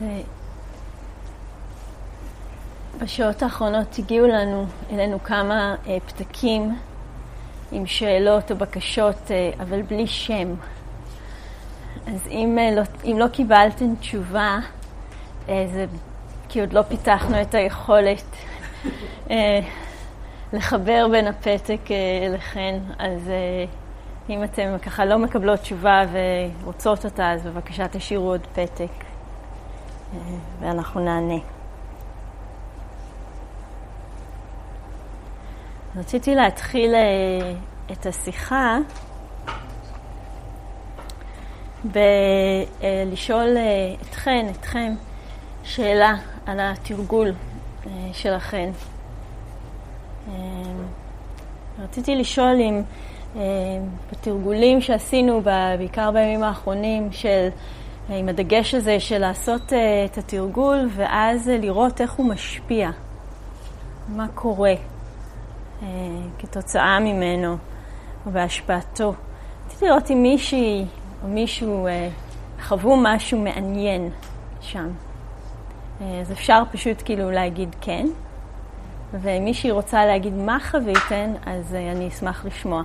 אז בשעות האחרונות הגיעו לנו, אלינו כמה אה, פתקים עם שאלות או בקשות, אה, אבל בלי שם. אז אם אה, לא, אם לא קיבלתם תשובה, אה, זה כי עוד לא פיתחנו את היכולת אה, לחבר בין הפתק אה, אליכן, אז אה, אם אתם ככה לא מקבלות תשובה ורוצות אותה, אז בבקשה תשאירו עוד פתק אה, ואנחנו נענה. רציתי להתחיל אה, את השיחה בלשאול אה, אתכן, אתכם, שאלה על התרגול שלכן. רציתי לשאול אם בתרגולים שעשינו, בעיקר בימים האחרונים, של, עם הדגש הזה של לעשות את התרגול ואז לראות איך הוא משפיע, מה קורה. אה, כתוצאה ממנו או בהשפעתו. רציתי לראות אם מישהי או מישהו אה, חוו משהו מעניין שם. אה, אז אפשר פשוט כאילו להגיד כן, ואם מישהי רוצה להגיד מה חוויתן, אז אני אשמח לשמוע.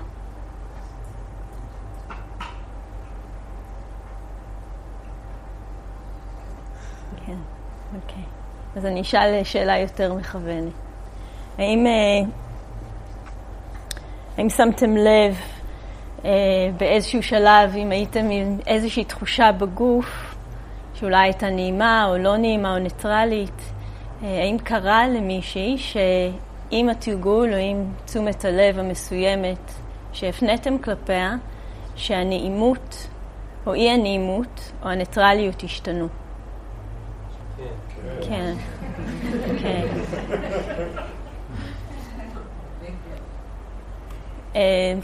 כן, אוקיי. אז אני אשאל שאלה יותר מכוונת. האם האם שמתם לב אה, באיזשהו שלב, אם הייתם עם איזושהי תחושה בגוף, שאולי הייתה נעימה או לא נעימה או ניטרלית, אה, האם קרה למישהי שעם התרגול או עם תשומת הלב המסוימת שהפניתם כלפיה, שהנעימות או אי הנעימות או הניטרליות השתנו? כן. כן.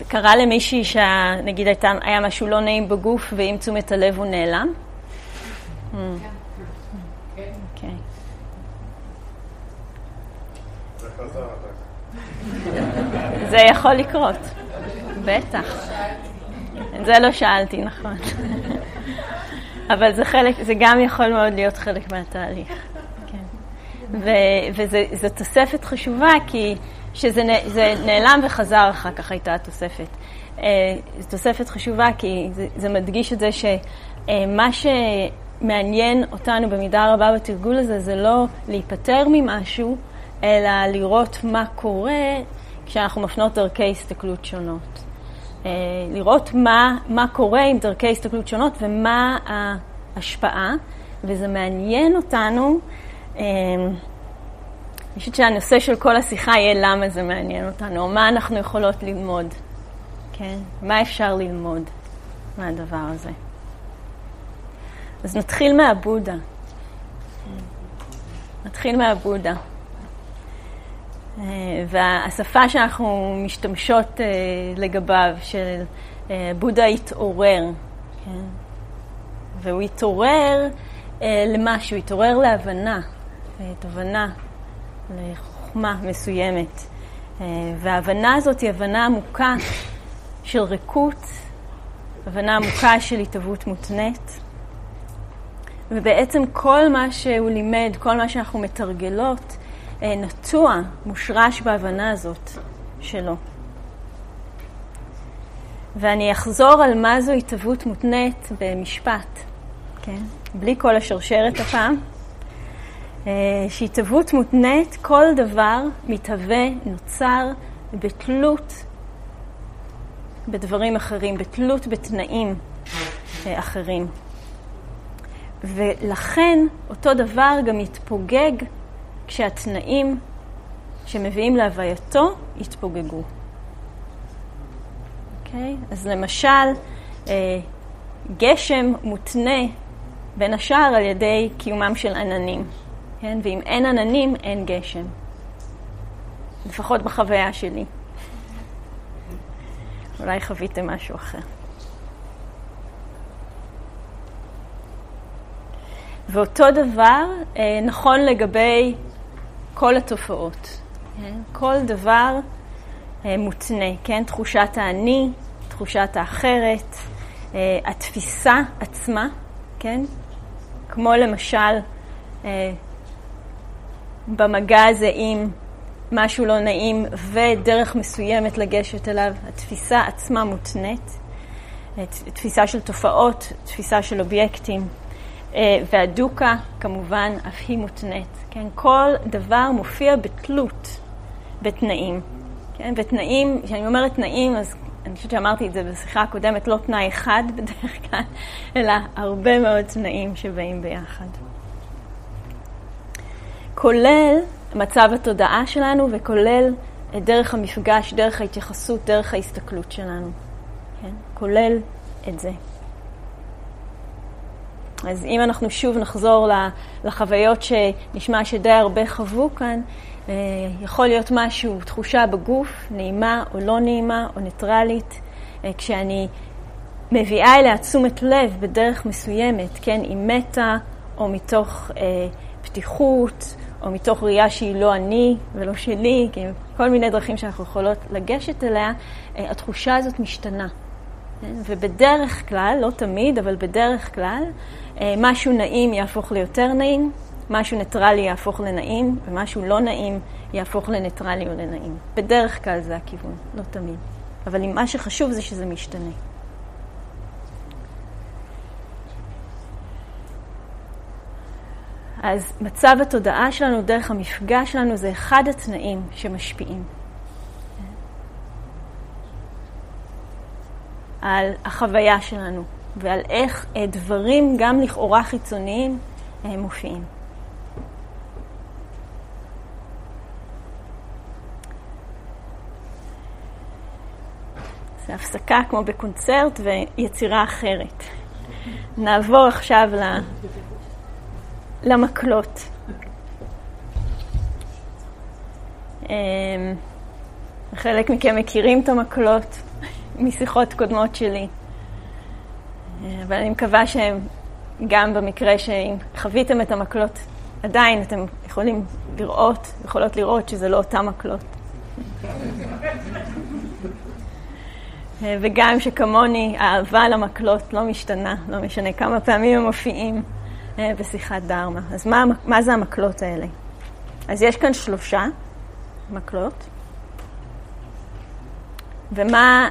קרה למישהי שנגיד היה משהו לא נעים בגוף ועם תשומת הלב הוא נעלם? Hmm. זה יכול לקרות, בטח. את זה לא שאלתי, נכון. אבל זה גם יכול מאוד להיות חלק מהתהליך. וזו תוספת חשובה כי שזה נעלם וחזר אחר כך הייתה התוספת. אה, זו תוספת חשובה כי זה, זה מדגיש את זה שמה שמעניין אותנו במידה רבה בתרגול הזה זה לא להיפטר ממשהו, אלא לראות מה קורה כשאנחנו מפנות דרכי הסתכלות שונות. אה, לראות מה, מה קורה עם דרכי הסתכלות שונות ומה ההשפעה, וזה מעניין אותנו. אה, אני חושבת שהנושא של כל השיחה יהיה למה זה מעניין אותנו, או מה אנחנו יכולות ללמוד, כן? מה אפשר ללמוד מהדבר הזה. אז נתחיל מהבודה. נתחיל מהבודה. אה, והשפה שאנחנו משתמשות אה, לגביו, של אה, בודה התעורר, כן? והוא התעורר למשהו, התעורר להבנה, תובנה לחוכמה מסוימת. אה, וההבנה הזאת היא הבנה עמוקה של ריקות, הבנה עמוקה של התהוות מותנית. ובעצם כל מה שהוא לימד, כל מה שאנחנו מתרגלות, אה, נטוע, מושרש בהבנה הזאת שלו. ואני אחזור על מה זו התהוות מותנית במשפט, כן? בלי כל השרשרת הפעם. אה, שהתהוות מותנית, כל דבר מתהווה, נוצר בתלות בדברים אחרים, בתלות בתנאים אה, אחרים. ולכן אותו דבר גם יתפוגג כשהתנאים שמביאים להווייתו יתפוגגו. Okay? אוקיי? אז למשל, אה, גשם מותנה בין השאר על ידי קיומם של עננים. כן? ואם אין עננים, אין גשם. לפחות בחוויה שלי. אולי חוויתם משהו אחר. ואותו דבר אה, נכון לגבי כל התופעות. כן? כל דבר אה, מותנה, כן? תחושת האני, תחושת האחרת, אה, התפיסה עצמה, כן? כמו למשל במגע הזה עם משהו לא נעים ודרך מסוימת לגשת אליו, התפיסה עצמה מותנית, תפיסה של תופעות, תפיסה של אובייקטים, והדוקה כמובן אף היא מותנית. כן? כל דבר מופיע בתלות בתנאים. כן? ותנאים, כשאני אומרת תנאים, אז אני חושבת שאמרתי את זה בשיחה הקודמת, לא תנאי אחד בדרך כלל, אלא הרבה מאוד תנאים שבאים ביחד. כולל מצב התודעה שלנו וכולל דרך המפגש, דרך ההתייחסות, דרך ההסתכלות שלנו. כן? כולל את זה. אז אם אנחנו שוב נחזור לחוויות שנשמע שדי הרבה חוו כאן, אה, יכול להיות משהו, תחושה בגוף, נעימה או לא נעימה או ניטרלית, אה, כשאני מביאה אליה תשומת לב בדרך מסוימת, כן, עם מטה או מתוך אה, פתיחות או מתוך ראייה שהיא לא אני ולא שלי, כן, כל מיני דרכים שאנחנו יכולות לגשת אליה, אה, התחושה הזאת משתנה. כן? ובדרך כלל, לא תמיד, אבל בדרך כלל, אה, משהו נעים יהפוך ליותר נעים, משהו ניטרלי יהפוך לנעים, ומשהו לא נעים יהפוך לניטרלי או לנעים. בדרך כלל זה הכיוון, לא תמיד. אבל מה שחשוב זה שזה משתנה. אז מצב התודעה שלנו דרך המפגש שלנו זה אחד התנאים שמשפיעים. על החוויה שלנו ועל איך דברים, גם לכאורה חיצוניים, מופיעים. זה הפסקה כמו בקונצרט ויצירה אחרת. נעבור עכשיו למקלות. אמ, חלק מכם מכירים את המקלות משיחות קודמות שלי, אבל אני מקווה שהם גם במקרה שאם חוויתם את המקלות, עדיין אתם יכולים לראות, יכולות לראות שזה לא אותם מקלות. וגם שכמוני, האהבה למקלות לא משתנה, לא משנה כמה פעמים הם מופיעים אה, בשיחת דרמה. אז מה, מה זה המקלות האלה? אז יש כאן שלושה מקלות, ומה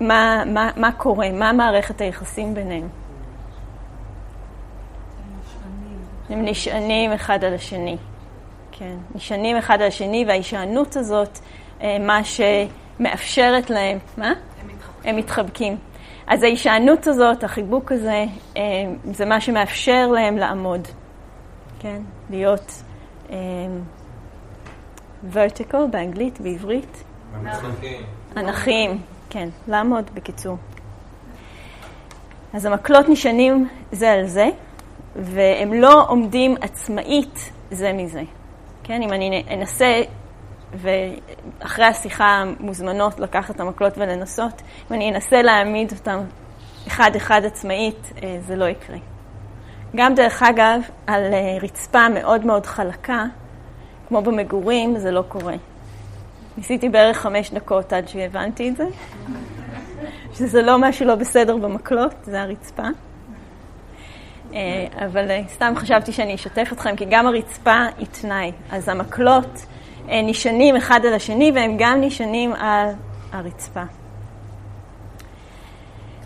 מה, מה, מה קורה? מה מערכת היחסים ביניהם? הם נשענים אחד על השני. כן, נשענים אחד על השני, וההישענות הזאת, אה, מה שמאפשרת להם, מה? הם מתחבקים. הם מתחבקים. אז ההישענות הזאת, החיבוק הזה, אה, זה מה שמאפשר להם לעמוד, כן? להיות um, vertical באנגלית, בעברית. אנכים. אנכים, כן, לעמוד בקיצור. אז המקלות נשענים זה על זה, והם לא עומדים עצמאית זה מזה. כן, אם אני אנסה, ואחרי השיחה מוזמנות לקחת את המקלות ולנסות, אם אני אנסה להעמיד אותם אחד-אחד עצמאית, אה, זה לא יקרה. גם דרך אגב, על אה, רצפה מאוד מאוד חלקה, כמו במגורים, זה לא קורה. ניסיתי בערך חמש דקות עד שהבנתי את זה, שזה לא משהו לא בסדר במקלות, זה הרצפה. אה, אבל סתם חשבתי שאני אשתף אתכם, כי גם הרצפה היא תנאי. אז המקלות נשענים אחד על השני, והם גם נשענים על הרצפה.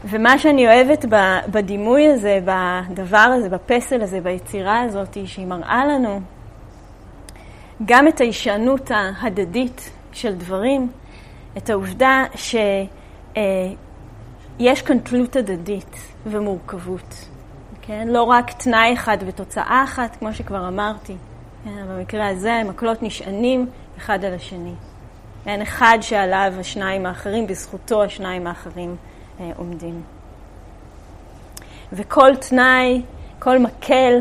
ומה שאני אוהבת בדימוי הזה, בדבר הזה, בפסל הזה, ביצירה הזאת, שהיא מראה לנו גם את ההישענות ההדדית של דברים, את העובדה שיש אה, כאן תלות הדדית ומורכבות. כן? לא רק תנאי אחד ותוצאה אחת, כמו שכבר אמרתי. כן? במקרה הזה המקלות נשענים אחד על השני. אין אחד שעליו השניים האחרים, בזכותו השניים האחרים אה, עומדים. וכל תנאי, כל מקל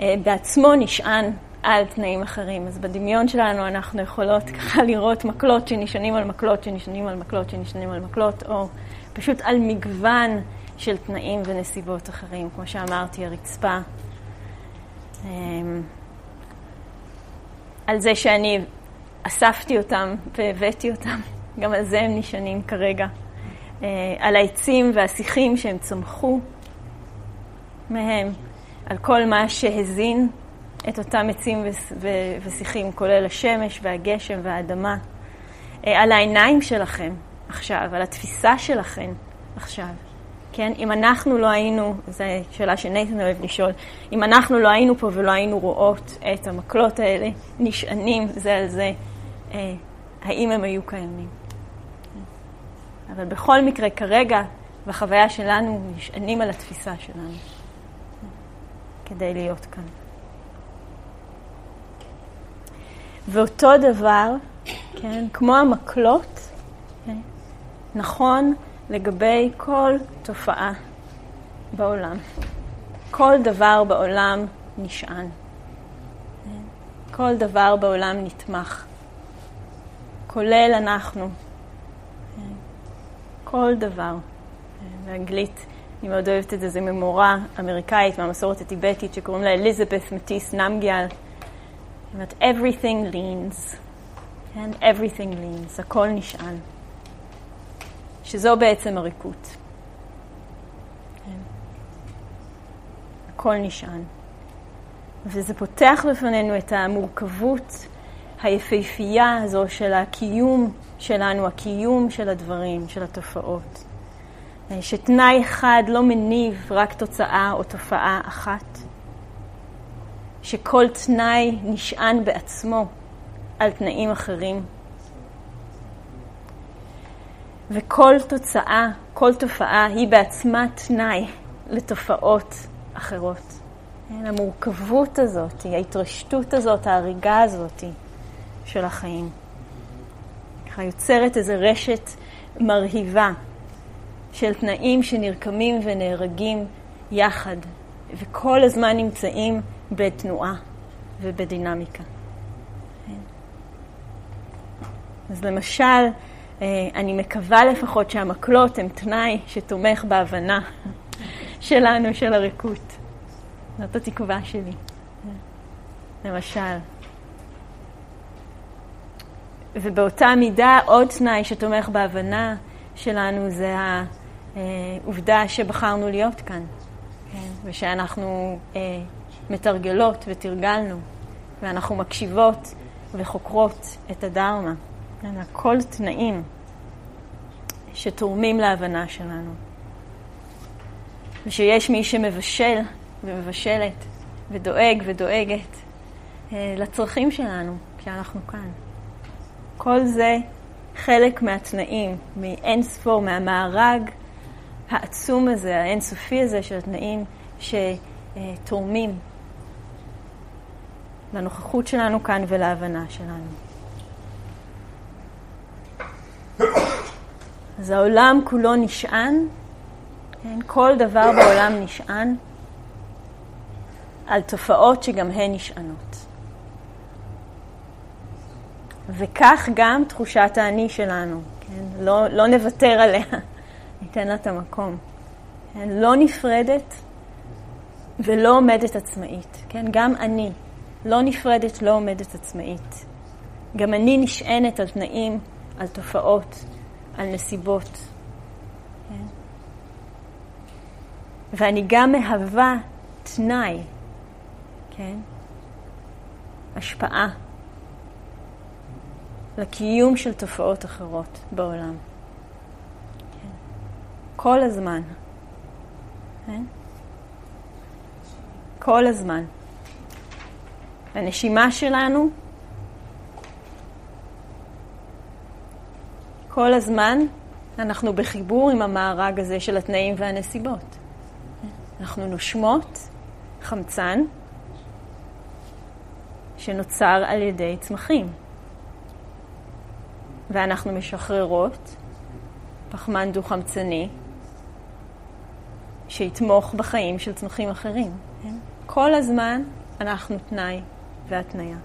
אה, בעצמו נשען על תנאים אחרים. אז בדמיון שלנו אנחנו יכולות ככה לראות מקלות שנשענים על מקלות, שנשענים על מקלות, שנשענים על מקלות, או פשוט על מגוון של תנאים ונסיבות אחרים, כמו שאמרתי, הרצפה. אמ, על זה שאני אספתי אותם והבאתי אותם, גם על זה הם נשענים כרגע. אה, על העצים והשיחים שהם צמחו מהם, על כל מה שהזין את אותם עצים ושיחים, כולל השמש והגשם והאדמה, אה, על העיניים שלכם עכשיו, על התפיסה שלכם עכשיו. כן? אם אנחנו לא היינו, זו שאלה שנייתן אוהב לשאול, אם אנחנו לא היינו פה ולא היינו רואות את המקלות האלה נשענים זה על זה, אה, האם הם היו קיימים? אבל בכל מקרה, כרגע, בחוויה שלנו, נשענים על התפיסה שלנו כדי להיות כאן. ואותו דבר, כן, כמו המקלות, כן, נכון לגבי כל תופעה בעולם. כל דבר בעולם נשען. כל דבר בעולם נתמך. כולל אנחנו. כל דבר. באנגלית, אני מאוד אוהבת את זה, זו ממורה אמריקאית מהמסורת הטיבטית שקוראים לה אליזבת מטיס נמגיאל. זאת אומרת, everything leans. כן? everything leans, הכל נשען. שזו בעצם הריקות. הכל נשען. וזה פותח בפנינו את המורכבות היפהפייה הזו של הקיום שלנו, הקיום של הדברים, של התופעות. שתנאי אחד לא מניב רק תוצאה או תופעה אחת. שכל תנאי נשען בעצמו על תנאים אחרים. וכל תוצאה, כל תופעה היא בעצמה תנאי לתופעות אחרות. כן, המורכבות הזאת, ההתרשתות הזאת, ההריגה הזאת של החיים. ככה יוצרת איזו רשת מרהיבה של תנאים שנרקמים ונהרגים יחד, וכל הזמן נמצאים בתנועה ובדינמיקה. כן. אז למשל, אני מקווה לפחות שהמקלות הן תנאי שתומך בהבנה שלנו, של הריקות. זאת התקווה שלי. למשל. ובאותה מידה עוד תנאי שתומך בהבנה שלנו זה העובדה שבחרנו להיות כאן, כן? ושאנחנו אה, מתרגלות ותרגלנו, ואנחנו מקשיבות וחוקרות את הדרמה. כן, הכל תנאים שתורמים להבנה שלנו. ושיש מי שמבשל ומבשלת ודואג ודואגת אה, לצרכים שלנו כשאנחנו כאן. כל זה חלק מהתנאים, מאין ספור, מהמארג העצום הזה, האינסופי הזה של התנאים שתורמים לנוכחות שלנו כאן ולהבנה שלנו. אז העולם כולו נשען, כן? כל דבר בעולם נשען על תופעות שגם הן נשענות. וכך גם תחושת האני שלנו, כן? לא, לא נוותר עליה, ניתן לה את המקום. כן? לא נפרדת ולא עומדת עצמאית. כן? גם אני לא נפרדת, לא עומדת עצמאית. גם אני נשענת על תנאים, על תופעות, על נסיבות. כן? ואני גם מהווה תנאי, כן? השפעה לקיום של תופעות אחרות בעולם. כן? כל הזמן. כן? כל הזמן. הנשימה שלנו כל הזמן אנחנו בחיבור עם המארג הזה של התנאים והנסיבות. אנחנו נושמות חמצן שנוצר על ידי צמחים. ואנחנו משחררות פחמן דו-חמצני שיתמוך בחיים של צמחים אחרים. כל הזמן אנחנו תנאי והתניה.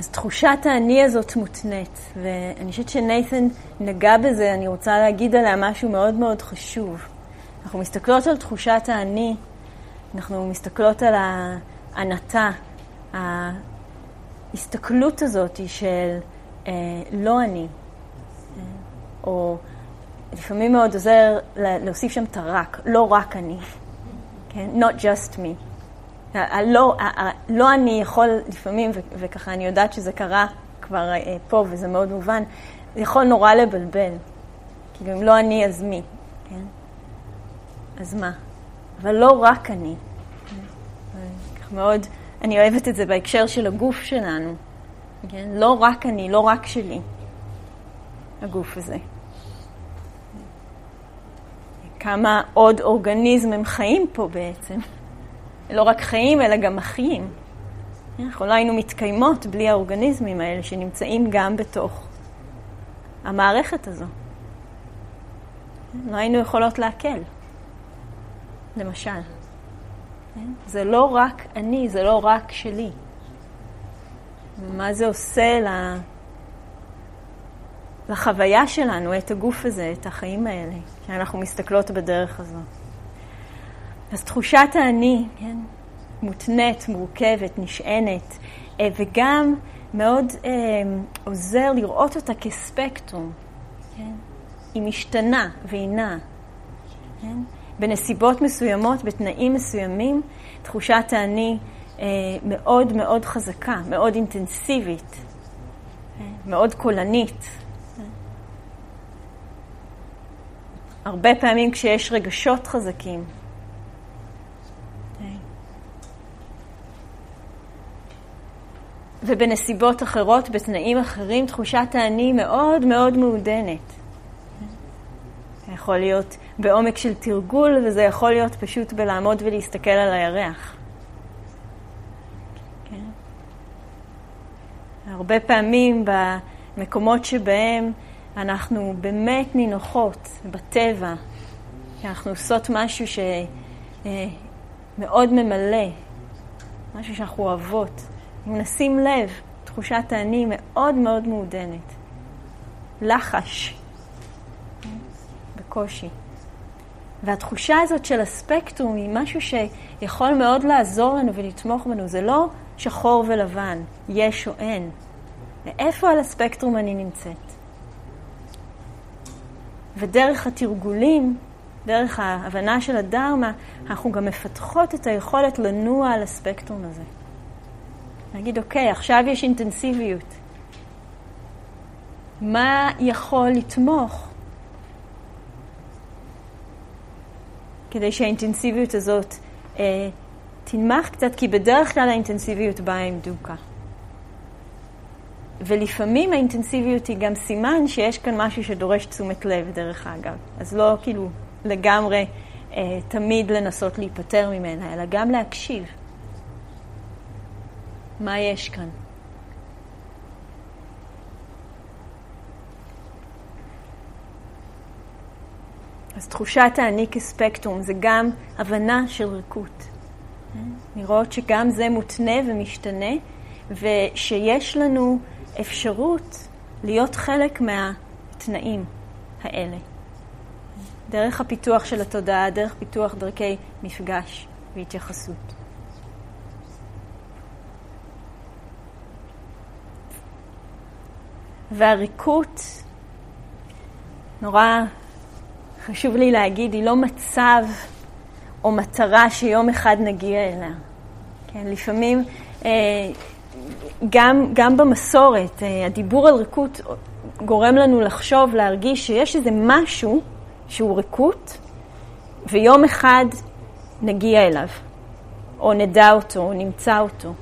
אז תחושת האני הזאת מותנית, ואני חושבת שנייתן נגע בזה, אני רוצה להגיד עליה משהו מאוד מאוד חשוב. אנחנו מסתכלות על תחושת האני, אנחנו מסתכלות על הענתה, ההסתכלות הזאת של אה, לא אני, או לפעמים מאוד עוזר להוסיף שם את הרק, לא רק אני, כן? Not just me. הלא, לא אני יכול לפעמים, וככה אני יודעת שזה קרה כבר אה, פה וזה מאוד מובן, זה יכול נורא לבלבל. כאילו אם לא אני אז מי, כן? אז מה? אבל לא רק אני. כך מאוד, אני אוהבת את זה בהקשר של הגוף שלנו. כן? לא רק אני, לא רק שלי, הגוף הזה. כמה עוד אורגניזם חיים פה בעצם. לא רק חיים, אלא גם אחיים. אנחנו לא היינו מתקיימות בלי האורגניזמים האלה שנמצאים גם בתוך המערכת הזו. לא היינו יכולות להקל, למשל. זה לא רק אני, זה לא רק שלי. מה זה עושה לחוויה שלנו, את הגוף הזה, את החיים האלה, כשאנחנו מסתכלות בדרך הזו. אז תחושת האני, כן, מותנית, מורכבת, נשענת, אה, וגם מאוד אה, עוזר לראות אותה כספקטרום. כן? היא משתנה והיא נעה. כן? בנסיבות מסוימות, בתנאים מסוימים, תחושת האני אה, מאוד מאוד חזקה, מאוד אינטנסיבית, כן? מאוד קולנית. כן? הרבה פעמים כשיש רגשות חזקים, ובנסיבות אחרות, בתנאים אחרים, תחושת האני מאוד מאוד מעודנת. זה יכול להיות בעומק של תרגול, וזה יכול להיות פשוט בלעמוד ולהסתכל על הירח. כן? הרבה פעמים במקומות שבהם אנחנו באמת נינוחות בטבע, שאנחנו עושות משהו שמאוד ממלא, משהו שאנחנו אוהבות, נשים לב, תחושת האני מאוד מאוד מעודנת. לחש, בקושי. והתחושה הזאת של הספקטרום היא משהו שיכול מאוד לעזור לנו ולתמוך בנו. זה לא שחור ולבן, יש או אין. ואיפה על הספקטרום אני נמצאת? ודרך התרגולים, דרך ההבנה של הדרמה, אנחנו גם מפתחות את היכולת לנוע על הספקטרום הזה. להגיד, אוקיי, עכשיו יש אינטנסיביות. מה יכול לתמוך כדי שהאינטנסיביות הזאת אה, תנמך קצת? כי בדרך כלל האינטנסיביות באה עם דוקה. ולפעמים האינטנסיביות היא גם סימן שיש כאן משהו שדורש תשומת לב, דרך אגב. אז לא כאילו לגמרי אה, תמיד לנסות להיפטר ממנה, אלא גם להקשיב. מה יש כאן. אז תחושת האני כספקטרום זה גם הבנה של ריקות. לראות שגם זה מותנה ומשתנה, ושיש לנו אפשרות להיות חלק מהתנאים האלה. דרך הפיתוח של התודעה, דרך פיתוח דרכי מפגש והתייחסות. והריקות, נורא חשוב לי להגיד, היא לא מצב או מטרה שיום אחד נגיע אליה. כן, לפעמים, אה, גם, גם במסורת, אה, הדיבור על ריקות גורם לנו לחשוב, להרגיש שיש איזה משהו שהוא ריקות, ויום אחד נגיע אליו, או נדע אותו, או נמצא אותו.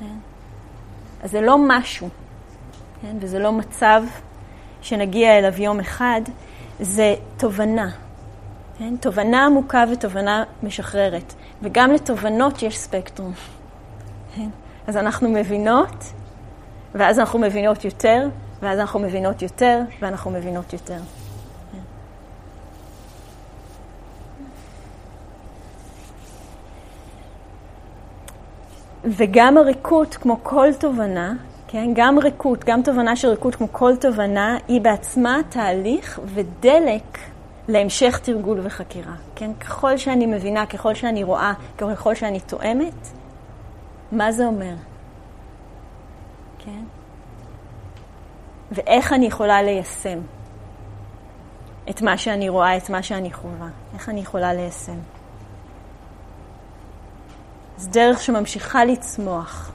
כן? אז זה לא משהו. כן? וזה לא מצב שנגיע אליו יום אחד, זה תובנה. כן? תובנה עמוקה ותובנה משחררת. וגם לתובנות יש ספקטרום. כן? אז אנחנו מבינות, ואז אנחנו מבינות יותר, ואז אנחנו מבינות יותר, ואנחנו מבינות יותר. כן? וגם הריקות, כמו כל תובנה, כן? גם ריקות, גם תובנה של ריקות, כמו כל תובנה, היא בעצמה תהליך ודלק להמשך תרגול וחקירה. כן? ככל שאני מבינה, ככל שאני רואה, ככל שאני תואמת, מה זה אומר? כן? ואיך אני יכולה ליישם? את מה שאני רואה, את מה שאני חווה? איך אני יכולה ליישם? זו דרך שממשיכה לצמוח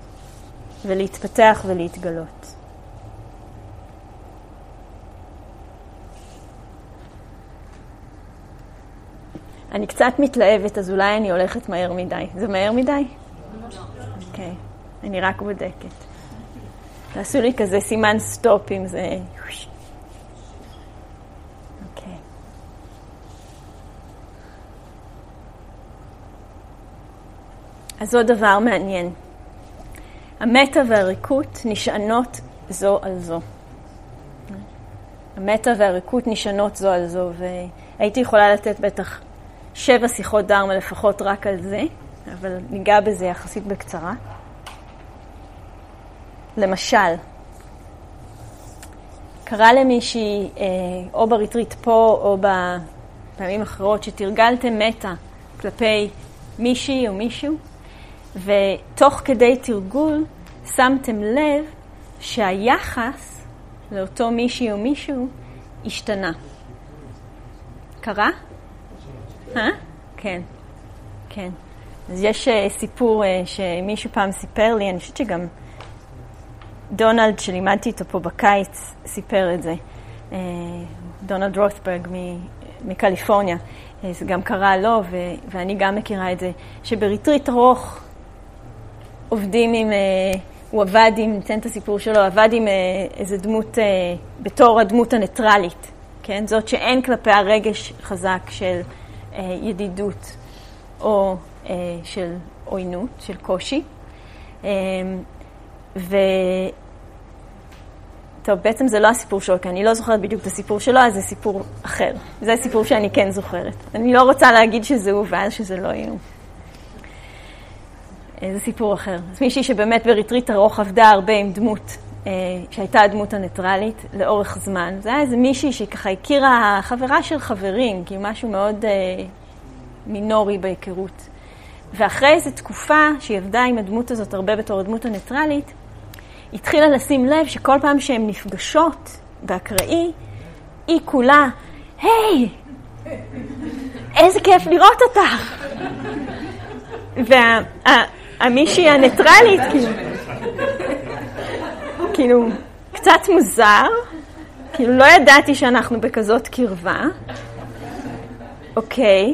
ולהתפתח ולהתגלות. אני קצת מתלהבת, אז אולי אני הולכת מהר מדי. זה מהר מדי? אוקיי, okay. אני רק בודקת. תעשו לי כזה סימן סטופ אם זה... אוקיי. אז עוד דבר מעניין. המטה והריקות נשענות זו על זו. המטה והריקות נשענות זו על זו, והייתי יכולה לתת בטח שבע שיחות דרמה לפחות רק על זה, אבל ניגע בזה יחסית בקצרה. למשל, קרה למישהי, אה, או בריטריט פה או בפעמים אחרות, שתרגלתם מטה כלפי מישהי או מישהו, ותוך כדי תרגול שמתם לב שהיחס לאותו מישהי או מישהו השתנה. קרה? אה? כן, כן. אז יש uh, סיפור uh, שמישהו פעם סיפר לי, אני חושבת שגם דונלד, שלימדתי איתו פה בקיץ, סיפר את זה. Uh, דונלד רוטברג מקליפורניה. Uh, זה גם קרה לו, ו- ואני גם מכירה את זה, שבריטריט ארוך עובדים עם, הוא עבד עם, ניתן את הסיפור שלו, עבד עם uh, איזה דמות, uh, בתור הדמות הניטרלית, כן? זאת שאין כלפיה רגש חזק של... אה, ידידות או אה, של עוינות, של קושי. אה, ו... טוב, בעצם זה לא הסיפור שלו, כי אני לא זוכרת בדיוק את הסיפור שלו, אז זה סיפור אחר. זה סיפור שאני כן זוכרת. אני לא רוצה להגיד שזה הוא ואז שזה לא יהיה הוא. זה סיפור אחר. אז מישהי שבאמת בריטריט ארוך עבדה הרבה עם דמות אה, שהייתה הדמות הניטרלית לאורך זמן. זה היה איזה מישהי שככה הכירה חברה של חברים, כי משהו מאוד אה, מינורי בהיכרות. ואחרי איזו תקופה שהיא עבדה עם הדמות הזאת הרבה בתור הדמות הניטרלית, התחילה לשים לב שכל פעם שהן נפגשות באקראי, היא כולה, היי, איזה כיף לראות אותך. והמישהי הניטרלית, כאילו... כאילו, קצת מוזר, כאילו לא ידעתי שאנחנו בכזאת קרבה. אוקיי,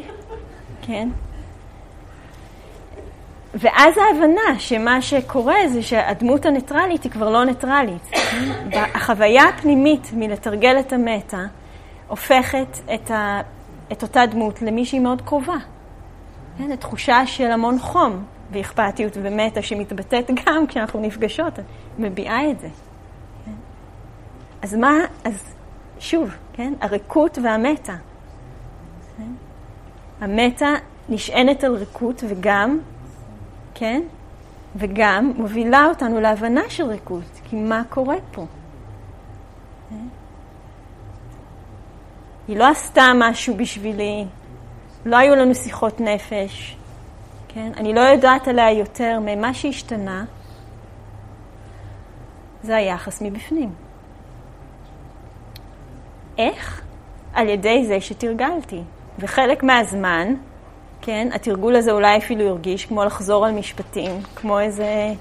כן. ואז ההבנה שמה שקורה זה שהדמות הניטרלית היא כבר לא ניטרלית. החוויה הפנימית מלתרגל את המטה הופכת את, ה, את אותה דמות למישהי מאוד קרובה. כן, תחושה של המון חום ואכפתיות ומטה שמתבטאת גם כשאנחנו נפגשות. מביעה את זה. כן? אז מה, אז שוב, כן? הריקות והמטה. כן? המטה נשענת על ריקות וגם, כן? וגם מובילה אותנו להבנה של ריקות, כי מה קורה פה? היא לא עשתה משהו בשבילי, לא היו לנו שיחות נפש, כן? אני לא יודעת עליה יותר ממה שהשתנה, זה היחס מבפנים. איך? על ידי זה שתרגלתי. וחלק מהזמן, כן, התרגול הזה אולי אפילו ירגיש כמו לחזור על משפטים, כמו איזה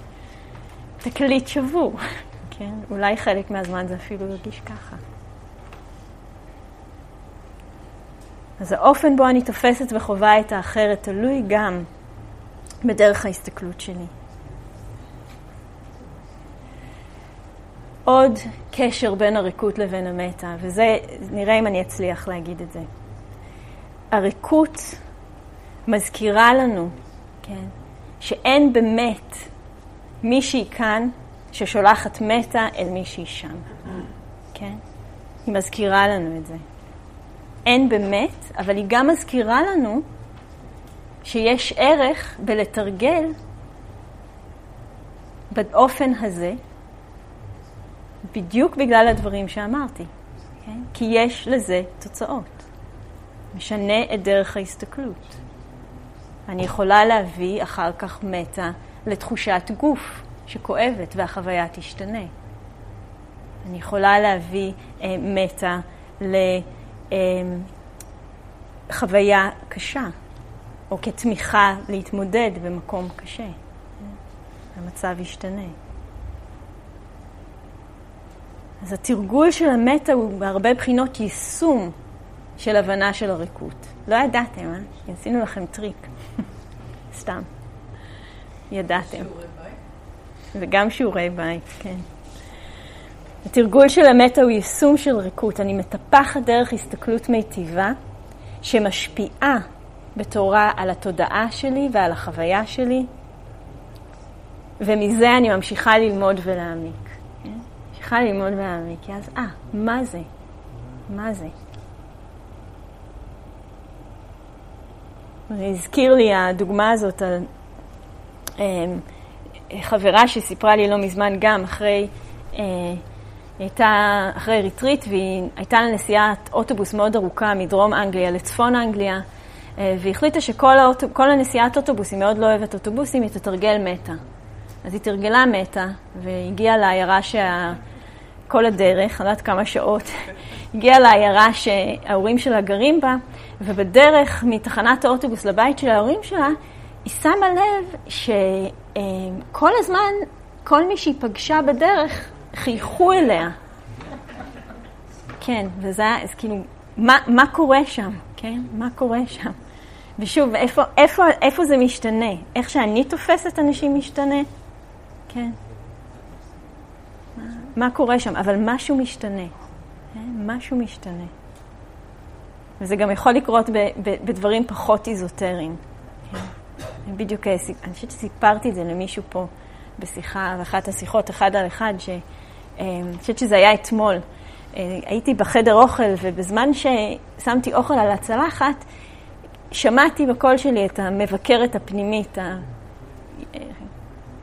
תקליט שבור, כן? אולי חלק מהזמן זה אפילו ירגיש ככה. אז האופן בו אני תופסת וחווה את האחרת תלוי גם בדרך ההסתכלות שלי. עוד קשר בין הריקות לבין המטה, וזה, נראה אם אני אצליח להגיד את זה. הריקות מזכירה לנו, כן, שאין באמת מישהי כאן ששולחת מטה אל מישהי שם, כן? היא מזכירה לנו את זה. אין באמת, אבל היא גם מזכירה לנו שיש ערך בלתרגל באופן הזה, בדיוק בגלל הדברים שאמרתי, כן? כי יש לזה תוצאות. משנה את דרך ההסתכלות. אני יכולה להביא אחר כך מטה לתחושת גוף שכואבת והחוויה תשתנה. אני יכולה להביא אה, מטה ל... אה, קשה, או כתמיכה להתמודד במקום קשה. המצב ישתנה. אז התרגול של המטה הוא בהרבה בחינות יישום של הבנה של הריקות. לא ידעתם, אה? עשינו לכם טריק. סתם. ידעתם. וגם שיעורי בית, כן. התרגול של המטה הוא יישום של ריקות. אני מטפחת דרך הסתכלות מיטיבה שמשפיעה בתורה על התודעה שלי ועל החוויה שלי, ומזה אני ממשיכה ללמוד ולהעמיק. כן? ממשיכה ללמוד ולהעמיק, אז, אה, מה זה? מה זה? הזכיר לי הדוגמה הזאת על אה, חברה שסיפרה לי לא מזמן גם אחרי, אה, הייתה אחרי ריטריט והיא הייתה לה נסיעת אוטובוס מאוד ארוכה מדרום אנגליה לצפון אנגליה אה, והיא החליטה שכל האוטוב, הנסיעת אוטובוס, היא מאוד לא אוהבת אוטובוסים, היא תתרגל מתה. אז היא תרגלה מתה והגיעה לעיירה שה... כל הדרך, יודעת כמה שעות, הגיעה לעיירה שההורים שלה גרים בה, ובדרך מתחנת האוטובוס לבית של ההורים שלה, היא שמה לב שכל הזמן, כל מי שהיא פגשה בדרך, חייכו אליה. כן, וזה היה, אז כאילו, מה, מה קורה שם, כן? מה קורה שם? ושוב, איפה, איפה, איפה זה משתנה? איך שאני תופסת אנשים משתנה? כן. מה, מה קורה שם? אבל משהו משתנה. כן? משהו משתנה. וזה גם יכול לקרות ב, ב, בדברים פחות איזוטריים. כן? בדיוק, אה, אני חושבת שסיפרתי את זה למישהו פה בשיחה, באחת השיחות, אחד על אחד, שאני אה, חושבת שזה היה אתמול. אה, הייתי בחדר אוכל, ובזמן ששמתי אוכל על הצלחת, שמעתי בקול שלי את המבקרת הפנימית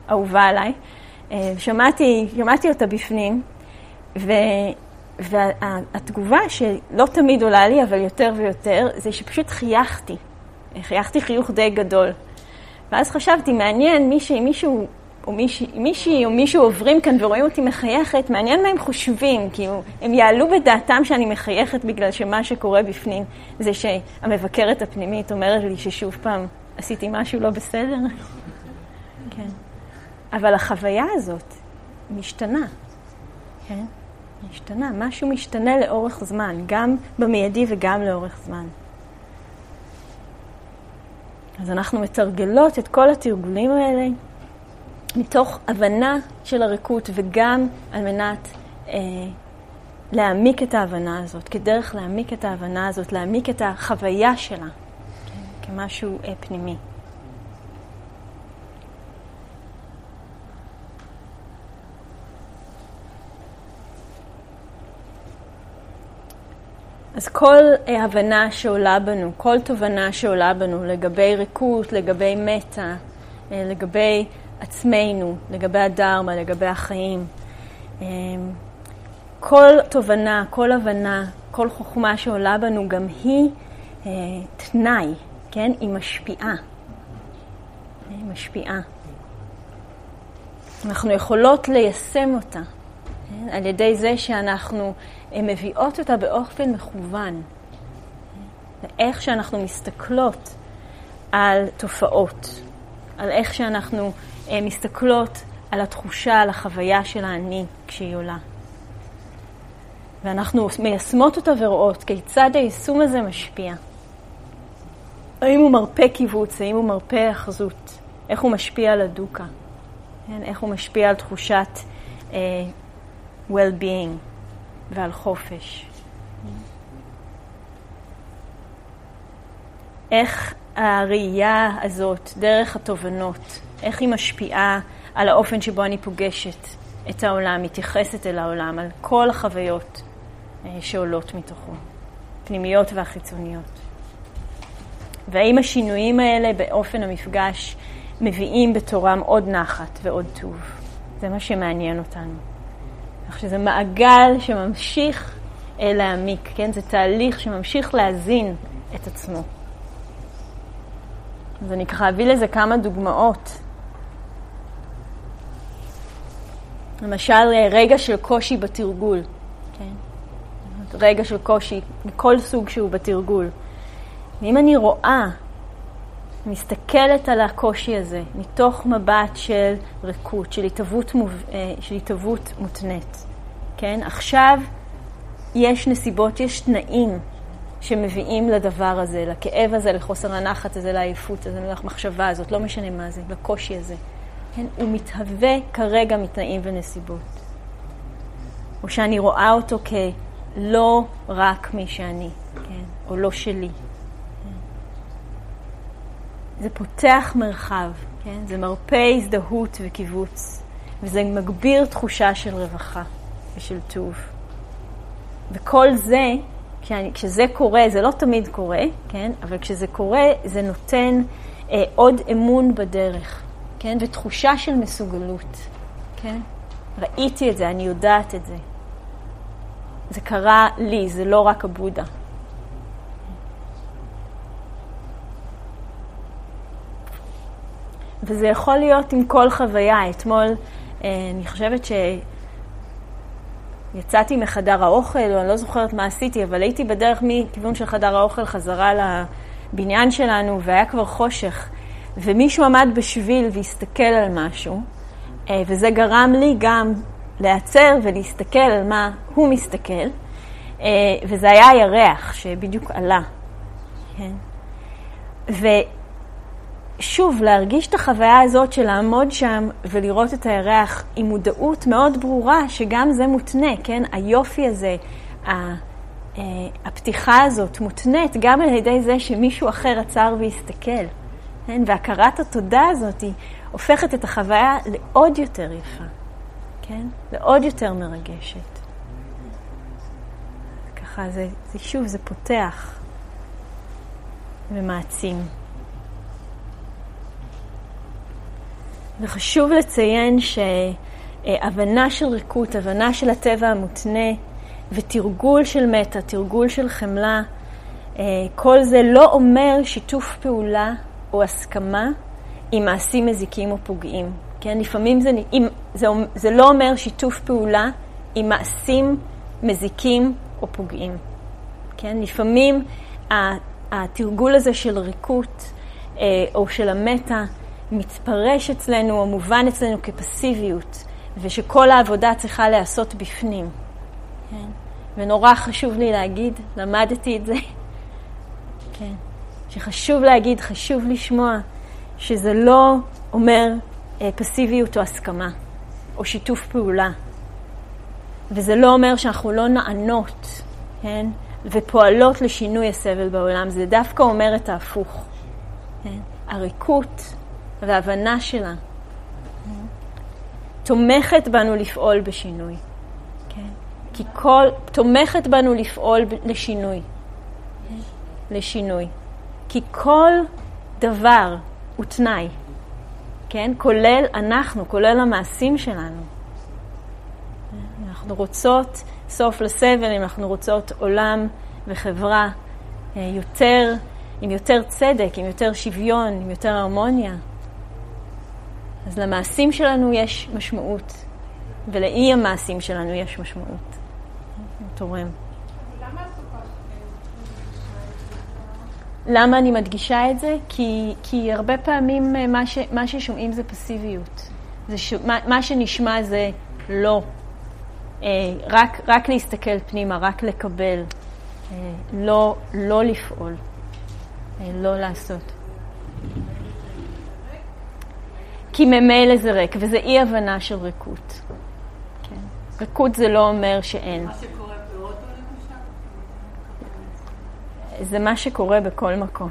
האהובה עליי. שמעתי, שמעתי אותה בפנים, ו, והתגובה שלא תמיד עולה לי, אבל יותר ויותר, זה שפשוט חייכתי. חייכתי חיוך די גדול. ואז חשבתי, מעניין, מישהי, מישהו, או מישהי, מישהי או מישהו עוברים כאן ורואים אותי מחייכת, מעניין מה הם חושבים, כאילו, הם יעלו בדעתם שאני מחייכת בגלל שמה שקורה בפנים זה שהמבקרת הפנימית אומרת לי ששוב פעם עשיתי משהו לא בסדר. כן. אבל החוויה הזאת משתנה, כן? משתנה, משהו משתנה לאורך זמן, גם במיידי וגם לאורך זמן. אז אנחנו מתרגלות את כל התרגולים האלה מתוך הבנה של הריקות וגם על מנת אה, להעמיק את ההבנה הזאת, כדרך להעמיק את ההבנה הזאת, להעמיק את החוויה שלה כן, כמשהו אה, פנימי. אז כל אה, הבנה שעולה בנו, כל תובנה שעולה בנו לגבי ריקות, לגבי מטה, אה, לגבי עצמנו, לגבי הדרמה, לגבי החיים, אה, כל תובנה, כל הבנה, כל חוכמה שעולה בנו, גם היא תנאי, כן? היא משפיעה. היא משפיעה. אנחנו יכולות ליישם אותה כן? על ידי זה שאנחנו מביאות אותה באופן מכוון. ואיך שאנחנו מסתכלות על תופעות, על איך שאנחנו אה, מסתכלות על התחושה, על החוויה של האני כשהיא עולה. ואנחנו מיישמות אותה ורואות כיצד היישום הזה משפיע. האם הוא מרפא קיבוץ, האם הוא מרפא אחזות, איך הוא משפיע על הדוקה, כן? איך הוא משפיע על תחושת uh, well-being. ועל חופש. איך הראייה הזאת, דרך התובנות, איך היא משפיעה על האופן שבו אני פוגשת את העולם, מתייחסת אל העולם, על כל החוויות אה, שעולות מתוכו, פנימיות והחיצוניות. והאם השינויים האלה באופן המפגש מביאים בתורם עוד נחת ועוד טוב? זה מה שמעניין אותנו. כך שזה מעגל שממשיך אה, להעמיק, כן? זה תהליך שממשיך להזין את עצמו. אז אני ככה אביא לזה כמה דוגמאות. למשל, רגע של קושי בתרגול, כן? רגע של קושי, מכל סוג שהוא בתרגול. ואם אני רואה, מסתכלת על הקושי הזה מתוך מבט של ריקות, של התהוות, מוב... אה, של התהוות מותנית, כן? עכשיו יש נסיבות, יש תנאים שמביאים לדבר הזה, לכאב הזה, לחוסר הנחת הזה, לעייפות הזה, למחשבה הזאת, לא משנה מה זה, לקושי הזה. כן? הוא מתהווה כרגע מתנאים ונסיבות. או שאני רואה אותו כלא רק מי שאני, כן? או לא שלי. זה פותח מרחב, כן? זה מרפא הזדהות וקיבוץ, וזה מגביר תחושה של רווחה ושל טוב. וכל זה, כשאני, כשזה קורה, זה לא תמיד קורה, כן? אבל כשזה קורה, זה נותן אה, עוד אמון בדרך, כן? ותחושה של מסוגלות, כן? ראיתי את זה, אני יודעת את זה. זה קרה לי, זה לא רק הבודה. וזה יכול להיות עם כל חוויה. אתמול, אה, אני חושבת שיצאתי מחדר האוכל, או אני לא זוכרת מה עשיתי, אבל הייתי בדרך מכיוון של חדר האוכל חזרה לבניין שלנו, והיה כבר חושך, ומישהו עמד בשביל והסתכל על משהו, אה, וזה גרם לי גם להיעצר ולהסתכל על מה הוא מסתכל, אה, וזה היה הירח שבדיוק עלה. כן? ושוב, להרגיש את החוויה הזאת של לעמוד שם ולראות את הירח עם מודעות מאוד ברורה שגם זה מותנה, כן? היופי הזה, אה, הפתיחה הזאת מותנית גם על ידי זה שמישהו אחר עצר והסתכל. כן? והכרת התודה הזאת היא הופכת את החוויה לעוד יותר יפה. כן? ועוד יותר מרגשת. ככה, זה, זה שוב, זה פותח ומעצים. וחשוב לציין שהבנה של ריקות, הבנה של הטבע המותנה ותרגול של מטה, תרגול של חמלה, כל זה לא אומר שיתוף פעולה או הסכמה עם מעשים מזיקים או פוגעים. כן, לפעמים זה, אם, זה, זה לא אומר שיתוף פעולה עם מעשים מזיקים או פוגעים. כן, לפעמים התרגול הזה של ריקות אה, או של המטה מתפרש אצלנו או מובן אצלנו כפסיביות, ושכל העבודה צריכה להיעשות בפנים. כן? ונורא חשוב לי להגיד, למדתי את זה, כן? שחשוב להגיד, חשוב לשמוע, שזה לא אומר אה, פסיביות או הסכמה, או שיתוף פעולה. וזה לא אומר שאנחנו לא נענות, כן? ופועלות לשינוי הסבל בעולם, זה דווקא אומר את ההפוך. כן? הריקות וההבנה שלה כן? תומכת בנו לפעול בשינוי. כן? כי כל, תומכת בנו לפעול לשינוי. כן? לשינוי. כי כל דבר הוא תנאי. כן? כולל אנחנו, כולל המעשים שלנו. אנחנו רוצות סוף לסבל, אם אנחנו רוצות עולם וחברה אה, יותר, עם יותר צדק, עם יותר שוויון, עם יותר הרמוניה. אז למעשים שלנו יש משמעות, ולאי המעשים שלנו יש משמעות. תורם. למה אני מדגישה את זה? כי, כי הרבה פעמים אה, מה, ש, מה ששומעים זה פסיביות. זה ש, מה, מה שנשמע זה לא. אה, רק, רק להסתכל פנימה, רק לקבל. אה, לא, לא לפעול. אה, לא לעשות. כי ממילא זה ריק, וזה אי הבנה של ריקות. כן. ריקות זה לא אומר שאין. מה שקורה זה מה שקורה בכל מקום.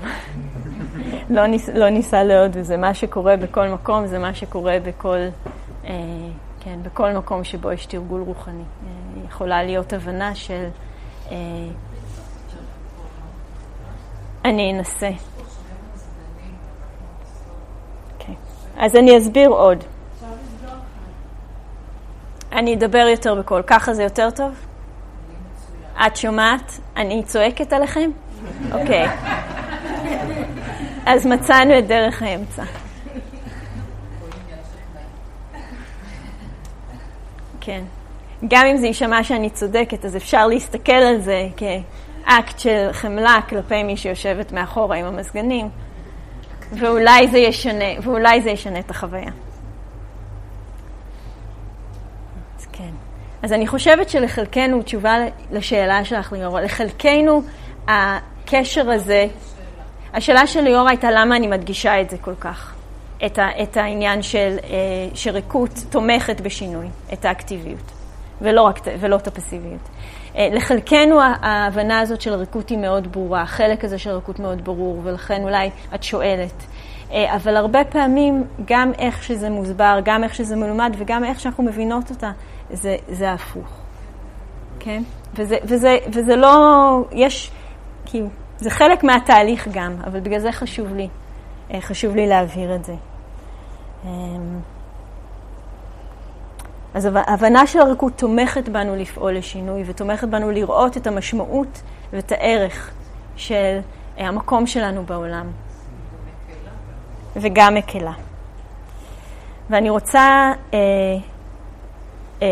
לא, ניס, לא ניסע לעוד, וזה מה שקורה בכל מקום, זה מה שקורה בכל, אה, כן, בכל מקום שבו יש תרגול רוחני. אה, יכולה להיות הבנה של... אה, אני אנסה. Okay. אוקיי. אז אני אסביר עוד. אני אדבר יותר בקול. ככה זה יותר טוב? את שומעת? אני צועקת עליכם? אוקיי. אז מצאנו את דרך האמצע. כן. גם אם זה יישמע שאני צודקת, אז אפשר להסתכל על זה כאקט של חמלה כלפי מי שיושבת מאחורה עם המזגנים, ואולי זה ישנה, ואולי זה ישנה את החוויה. אז כן. אז אני חושבת שלחלקנו, תשובה לשאלה שלך ליאור, לחלקנו הקשר הזה, השאלה של ליאור הייתה למה אני מדגישה את זה כל כך. את, ה, את העניין של אה, שריקות תומכת בשינוי, את האקטיביות, ולא, רק, ולא את הפסיביות. אה, לחלקנו ההבנה הזאת של ריקות היא מאוד ברורה, החלק הזה של ריקות מאוד ברור, ולכן אולי את שואלת. אה, אבל הרבה פעמים, גם איך שזה מוסבר, גם איך שזה מלומד, וגם איך שאנחנו מבינות אותה, זה, זה הפוך. כן? וזה, וזה, וזה לא, יש, כאילו, זה חלק מהתהליך גם, אבל בגלל זה חשוב לי, אה, חשוב לי להבהיר את זה. אמ, אז ההבנה של הרכות תומכת בנו לפעול לשינוי ותומכת בנו לראות את המשמעות ואת הערך של אה, המקום שלנו בעולם. וגם מקלה. ואני רוצה אה, אה,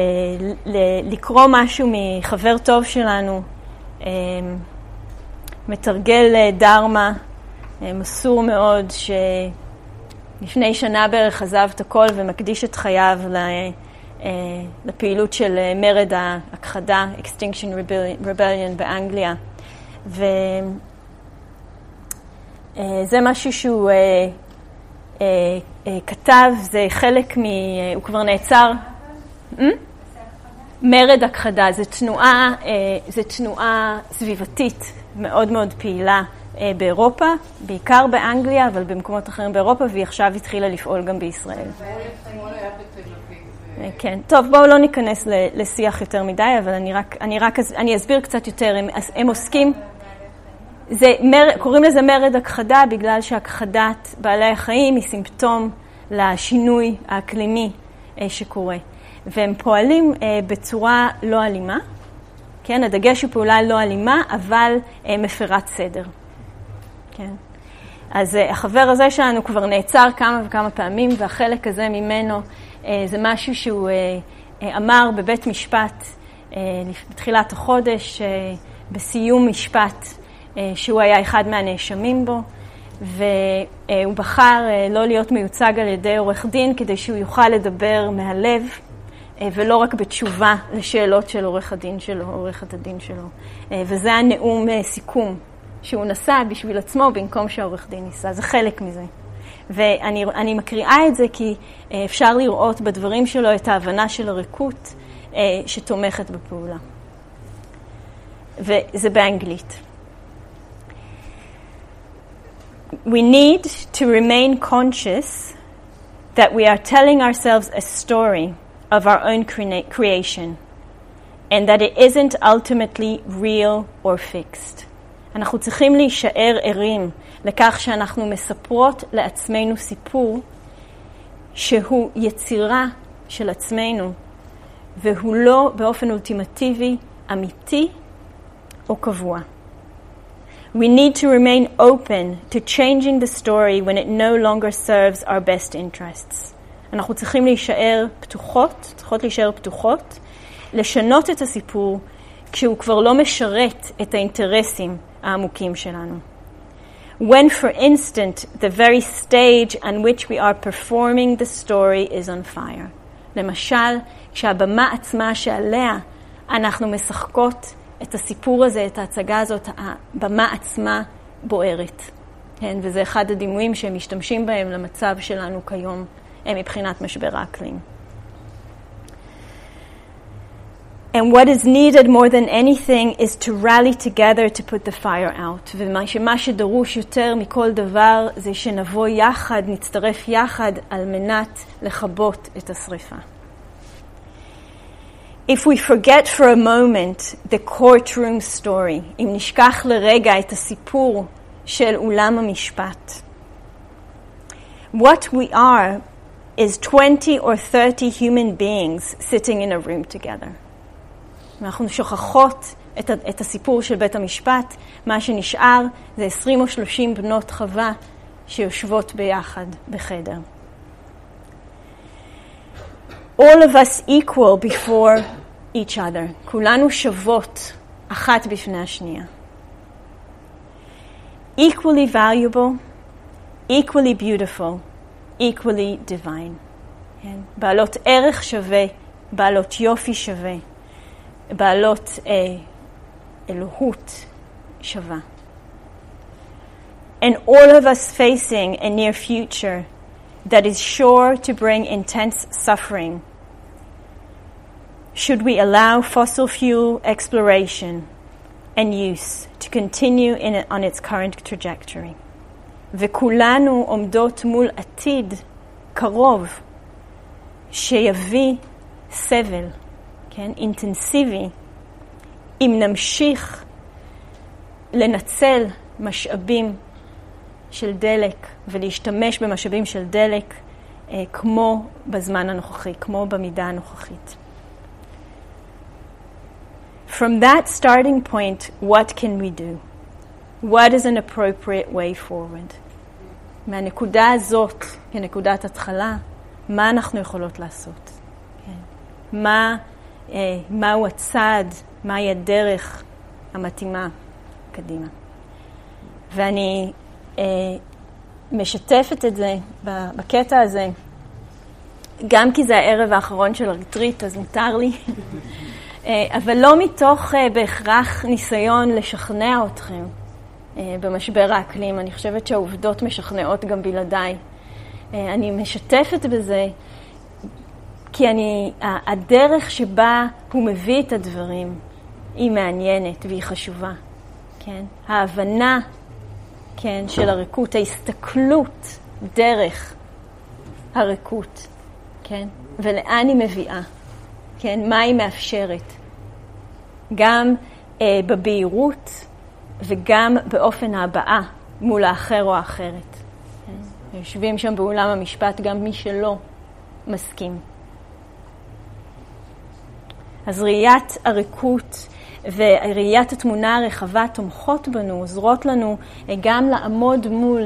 לקרוא משהו מחבר טוב שלנו, אה, מתרגל אה, דרמה, אה, מסור מאוד, ש... לפני שנה בערך עזב את הכל ומקדיש את חייו אה, לפעילות של מרד ההכחדה, Extinction Rebellion באנגליה. וזה משהו שהוא כתב, זה חלק מ... הוא כבר נעצר. מרד הכחדה, זו תנועה, זו תנועה סביבתית מאוד מאוד פעילה. אה, באירופה, בעיקר באנגליה, אבל במקומות אחרים באירופה, והיא עכשיו התחילה לפעול גם בישראל. אה, כן, טוב, בואו לא ניכנס לשיח יותר מדי, אבל אני רק, אני רק אני אסביר קצת יותר. הם, הם עוסקים, זה, מר, קוראים לזה מרד הכחדה, בגלל שהכחדת בעלי החיים היא סימפטום לשינוי האקלימי אה, שקורה. והם פועלים בצורה לא אלימה, כן, הדגש הוא פעולה לא אלימה, אבל מפרת סדר. כן. אז uh, החבר הזה שלנו כבר נעצר כמה וכמה פעמים, והחלק הזה ממנו uh, זה משהו שהוא uh, uh, אמר בבית משפט uh, בתחילת החודש, uh, בסיום משפט, uh, שהוא היה אחד מהנאשמים בו, והוא בחר uh, לא להיות מיוצג על ידי עורך דין כדי שהוא יוכל לדבר מהלב. ולא רק בתשובה לשאלות של עורך הדין שלו, עורכת הדין שלו. וזה הנאום סיכום שהוא נסע בשביל עצמו במקום שהעורך דין ייסע, זה חלק מזה. ואני מקריאה את זה כי אה, אפשר לראות בדברים שלו את ההבנה של הריקות אה, שתומכת בפעולה. וזה באנגלית. We need to remain conscious that we are telling ourselves a story of our own creation and that it isn't ultimately real or fixed. אנחנו צריכים להישאר ערים לכך שאנחנו מספרות לעצמנו סיפור שהוא יצירה של עצמנו, והוא לא באופן אולטימטיבי אמיתי או קבוע. We need to remain open to changing the story when it no longer serves our best interests. אנחנו צריכים להישאר פתוחות, צריכות להישאר פתוחות, לשנות את הסיפור כשהוא כבר לא משרת את האינטרסים העמוקים שלנו. When, for instance, the very stage on which we are performing the story is on fire. למשל, כשהבמה עצמה שעליה אנחנו משחקות את הסיפור הזה, את ההצגה הזאת, הבמה עצמה בוערת. כן, וזה אחד הדימויים שהם משתמשים בהם למצב שלנו כיום מבחינת משבר האקלים. And what is needed more than anything is to rally together to put the fire out. ומה שדרוש יותר מכל דבר זה שנבוא יחד, נצטרף יחד על מנת לכבות את השריפה. If we forget for a moment the courtroom story, אם נשכח לרגע את הסיפור של אולם המשפט, what we are is 20 or 30 human beings sitting in a room together. ואנחנו שוכחות את, את הסיפור של בית המשפט, מה שנשאר זה 20 או 30 בנות חווה שיושבות ביחד בחדר. All of us equal before each other. כולנו שוות אחת בפני השנייה. equally valuable, equally beautiful, equally divine. כן? בעלות ערך שווה, בעלות יופי שווה, בעלות אה, אלוהות שווה. And all of us facing a near future that is sure to bring intense suffering. Should we allow fossil fuel exploration and use to continue in, on its current trajectory? וכולנו עומדות מול עתיד קרוב שיביא סבל, כן, אינטנסיבי, אם נמשיך לנצל משאבים של דלק ולהשתמש במשאבים של דלק אה, כמו בזמן הנוכחי, כמו במידה הנוכחית. From that starting point, what can we do? What is an appropriate way forward? מהנקודה הזאת, כנקודת התחלה, מה אנחנו יכולות לעשות? כן. מה, אה, מהו הצעד, מהי הדרך המתאימה קדימה? ואני אה, משתפת את זה בקטע הזה, גם כי זה הערב האחרון של הריטריט, אז מותר לי, אה, אבל לא מתוך אה, בהכרח ניסיון לשכנע אתכם במשבר האקלים. אני חושבת שהעובדות משכנעות גם בלעדיי. אני משתפת בזה כי אני, הדרך שבה הוא מביא את הדברים היא מעניינת והיא חשובה, כן? ההבנה כן, של הריקות, ההסתכלות דרך הריקות, כן, ולאן היא מביאה, כן, מה היא מאפשרת, גם אה, בבהירות וגם באופן ההבעה מול האחר או האחרת. יושבים שם באולם המשפט גם מי שלא מסכים. אז ראיית הריקות וראיית התמונה הרחבה תומכות בנו, עוזרות לנו אה, גם לעמוד מול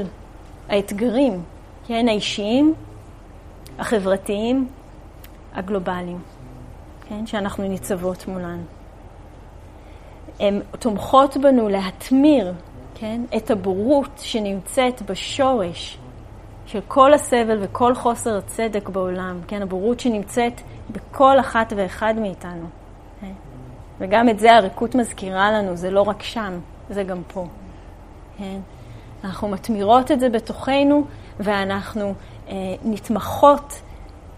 האתגרים, כן, האישיים, החברתיים, הגלובליים, כן, שאנחנו ניצבות מולן. הן תומכות בנו להתמיר, כן, את הבורות שנמצאת בשורש של כל הסבל וכל חוסר הצדק בעולם, כן, הבורות שנמצאת בכל אחת ואחד מאיתנו. וגם את זה הריקות מזכירה לנו, זה לא רק שם, זה גם פה. כן? אנחנו מתמירות את זה בתוכנו, ואנחנו אה, נתמכות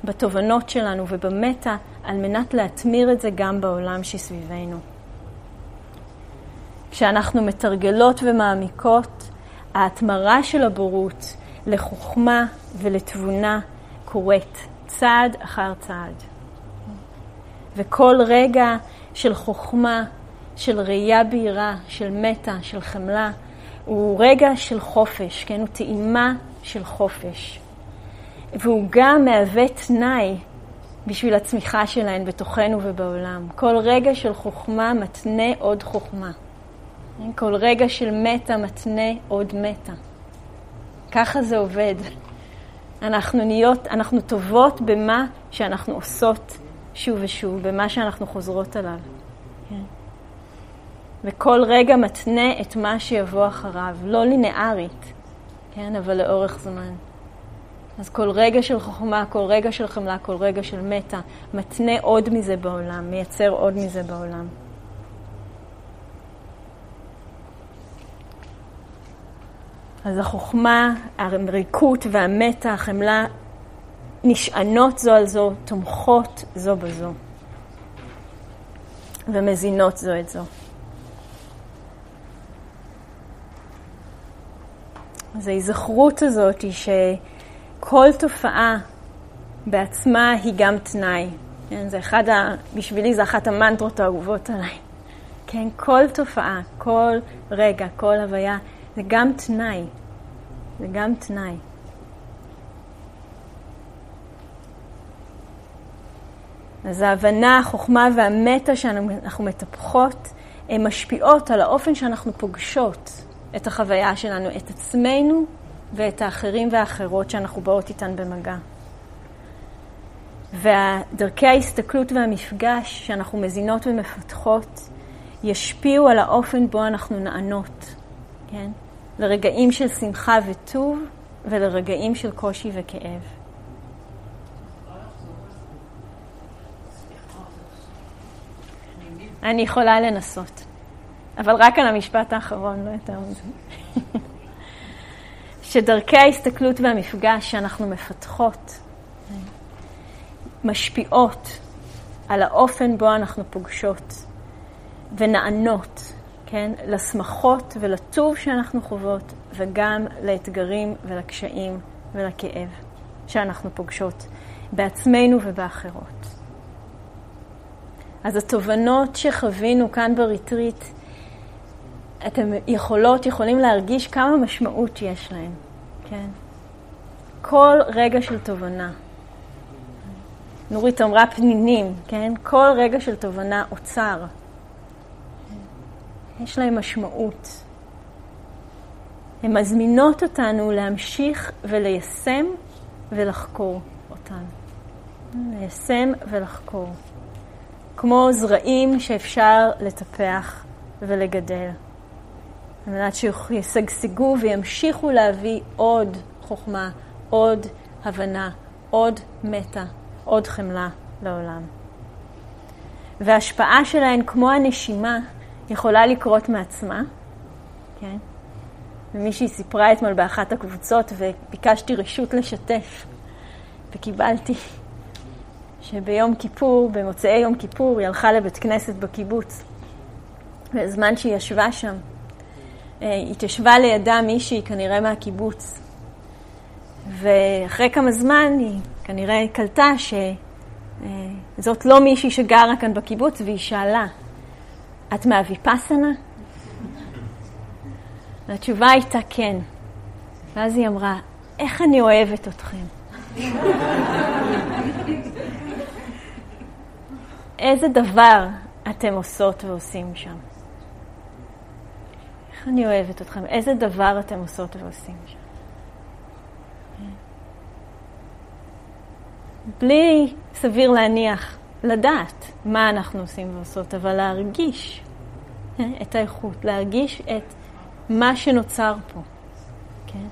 בתובנות שלנו ובמטה על מנת להתמיר את זה גם בעולם שסביבנו. כשאנחנו מתרגלות ומעמיקות, ההתמרה של הבורות לחוכמה ולתבונה קורית צעד אחר צעד. וכל רגע של חוכמה, של ראייה בהירה, של מטה, של חמלה, הוא רגע של חופש, כן? הוא טעימה של חופש. והוא גם מהווה תנאי בשביל הצמיחה שלהן בתוכנו ובעולם. כל רגע של חוכמה מתנה עוד חוכמה. כן? כל רגע של מטה מתנה עוד מטה. ככה זה עובד. אנחנו נהיות, אנחנו טובות במה שאנחנו עושות שוב ושוב במה שאנחנו חוזרות עליו. כן. וכל רגע מתנה את מה שיבוא אחריו, לא לינארית, כן, אבל לאורך זמן. אז כל רגע של חוכמה, כל רגע של חמלה, כל רגע של מטה, מתנה עוד מזה בעולם, מייצר עוד מזה בעולם. אז החוכמה, הריקות והמטה, החמלה, נשענות זו על זו, תומכות זו בזו, ומזינות זו את זו. אז ההיזכרות הזאת היא שכל תופעה בעצמה היא גם תנאי. כן, זה אחד ה... בשבילי זה אחת המנטרות האהובות עליי. כן, כל תופעה, כל רגע, כל הוויה, זה גם תנאי. זה גם תנאי. אז ההבנה, החוכמה והמטה שאנחנו מטפחות, הן משפיעות על האופן שאנחנו פוגשות את החוויה שלנו, את עצמנו ואת האחרים והאחרות שאנחנו באות איתן במגע. ודרכי ההסתכלות והמפגש שאנחנו מזינות ומפתחות ישפיעו על האופן בו אנחנו נענות, כן? לרגעים של שמחה וטוב ולרגעים של קושי וכאב. אני יכולה לנסות, אבל רק על המשפט האחרון, לא יותר מזה. שדרכי ההסתכלות והמפגש שאנחנו מפתחות משפיעות על האופן בו אנחנו פוגשות ונענות, כן, לשמחות ולטוב שאנחנו חוות, וגם לאתגרים ולקשיים ולכאב שאנחנו פוגשות בעצמנו ובאחרות. אז התובנות שחווינו כאן בריטריט, אתם יכולות, יכולים להרגיש כמה משמעות יש להן, כן? כל רגע של תובנה. נורית אמרה פנינים, כן? כל רגע של תובנה אוצר. יש להם משמעות. הן מזמינות אותנו להמשיך וליישם ולחקור אותן. ליישם ולחקור. כמו זרעים שאפשר לטפח ולגדל, על מנת שישגשגו וימשיכו להביא עוד חוכמה, עוד הבנה, עוד מטה, עוד חמלה לעולם. וההשפעה שלהן, כמו הנשימה, יכולה לקרות מעצמה, כן? ומישהי סיפרה אתמול באחת הקבוצות וביקשתי רשות לשתף, וקיבלתי שביום כיפור, במוצאי יום כיפור, היא הלכה לבית כנסת בקיבוץ. בזמן שהיא ישבה שם, אה, התיישבה לידה מישהי, כנראה מהקיבוץ. ואחרי כמה זמן היא כנראה קלטה שזאת לא מישהי שגרה כאן בקיבוץ, והיא שאלה, את מהוויפסנה? והתשובה הייתה כן. ואז היא אמרה, איך אני אוהבת אתכם. איזה דבר אתם עושות ועושים שם? איך אני אוהבת אתכם? איזה דבר אתם עושות ועושים שם? בלי, סביר להניח, לדעת מה אנחנו עושים ועושות, אבל להרגיש את האיכות, להרגיש את מה שנוצר פה, כן?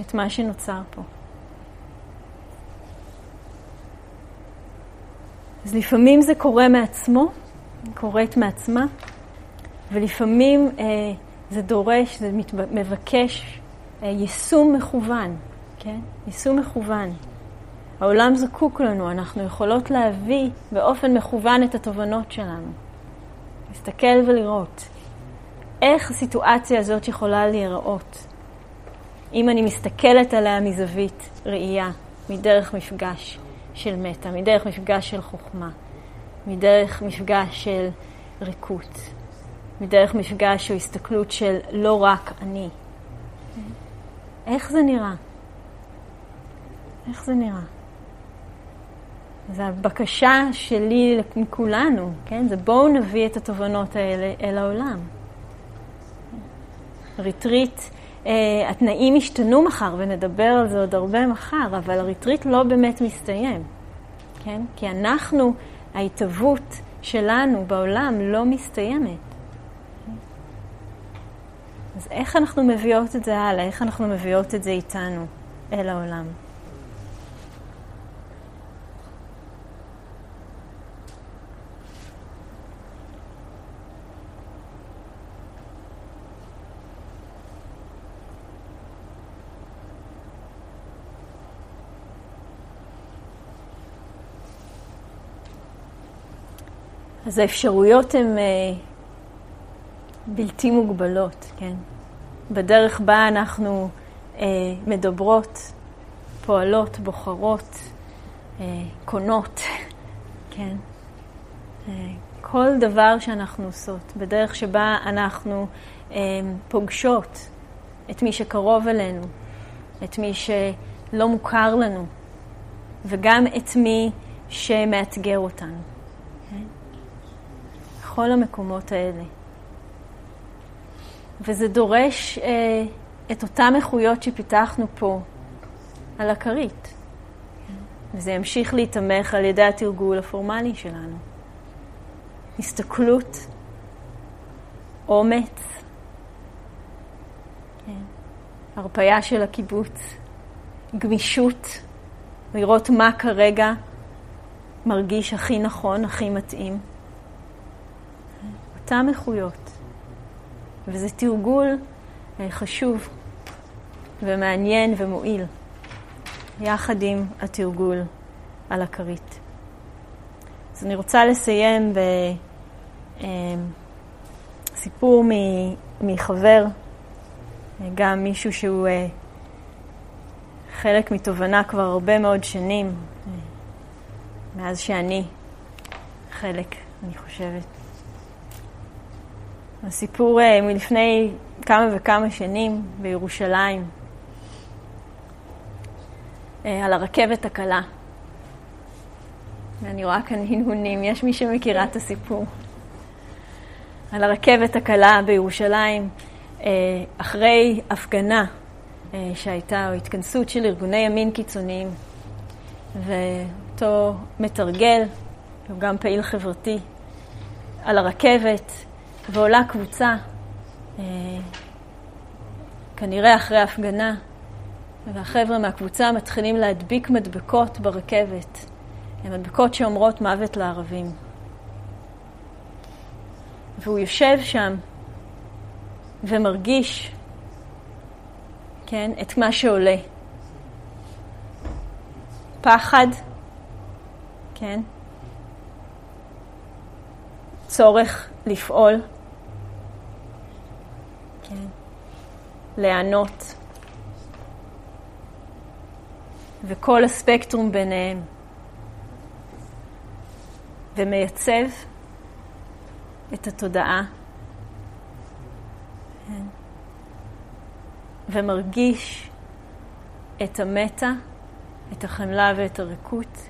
את מה שנוצר פה. אז לפעמים זה קורה מעצמו, קורית מעצמה, ולפעמים אה, זה דורש, זה מבקש אה, יישום מכוון, כן? יישום מכוון. העולם זקוק לנו, אנחנו יכולות להביא באופן מכוון את התובנות שלנו. להסתכל ולראות איך הסיטואציה הזאת יכולה להיראות. אם אני מסתכלת עליה מזווית ראייה, מדרך מפגש, של מטה, מדרך מפגש של חוכמה, מדרך מפגש של ריקות, מדרך מפגש או הסתכלות של לא רק אני. איך זה נראה? איך זה נראה? אז הבקשה שלי מכולנו, כן, זה בואו נביא את התובנות האלה אל העולם. ריטריט אה, התנאים ישתנו מחר, ונדבר על זה עוד הרבה מחר, אבל הריטריט לא באמת מסתיים, כן? כי אנחנו, ההתהוות שלנו בעולם לא מסתיימת. אז איך אנחנו מביאות את זה הלאה? איך אנחנו מביאות את זה איתנו אל העולם? אז האפשרויות הן אה, בלתי מוגבלות, כן? בדרך בה אנחנו אה, מדברות, פועלות, בוחרות, אה, קונות, כן? אה, כל דבר שאנחנו עושות, בדרך שבה אנחנו אה, פוגשות את מי שקרוב אלינו, את מי שלא מוכר לנו, וגם את מי שמאתגר אותנו. בכל המקומות האלה. וזה דורש אה, את אותן איכויות שפיתחנו פה על הכרית. וזה ימשיך להתמך על ידי התרגול הפורמלי שלנו. הסתכלות, אומץ, כן. הרפאיה של הקיבוץ, גמישות, לראות מה כרגע מרגיש הכי נכון, הכי מתאים. אותן איכויות. וזה תרגול אה, חשוב ומעניין ומועיל, יחד עם התרגול על הכרית. אז אני רוצה לסיים בסיפור אה, מחבר, אה, גם מישהו שהוא חלק מתובנה כבר הרבה מאוד שנים, מאז שאני חלק, אני חושבת. הסיפור מלפני כמה וכמה שנים בירושלים, על הרכבת הקלה. אני רואה כאן הנהונים, יש מי שמכירה את הסיפור. על הרכבת הקלה בירושלים, אחרי הפגנה שהייתה, או התכנסות של ארגוני ימין קיצוניים, ואותו מתרגל, הוא גם פעיל חברתי, על הרכבת, ועולה קבוצה אה, כנראה אחרי הפגנה, והחבר'ה מהקבוצה מתחילים להדביק מדבקות ברכבת. מדבקות שאומרות מוות לערבים. והוא יושב שם ומרגיש, כן, את מה שעולה. פחד, כן, צורך לפעול, כן. להיענות, וכל הספקטרום ביניהם, ומייצב את התודעה, כן. ומרגיש את המטה, את החמלה ואת הריקות,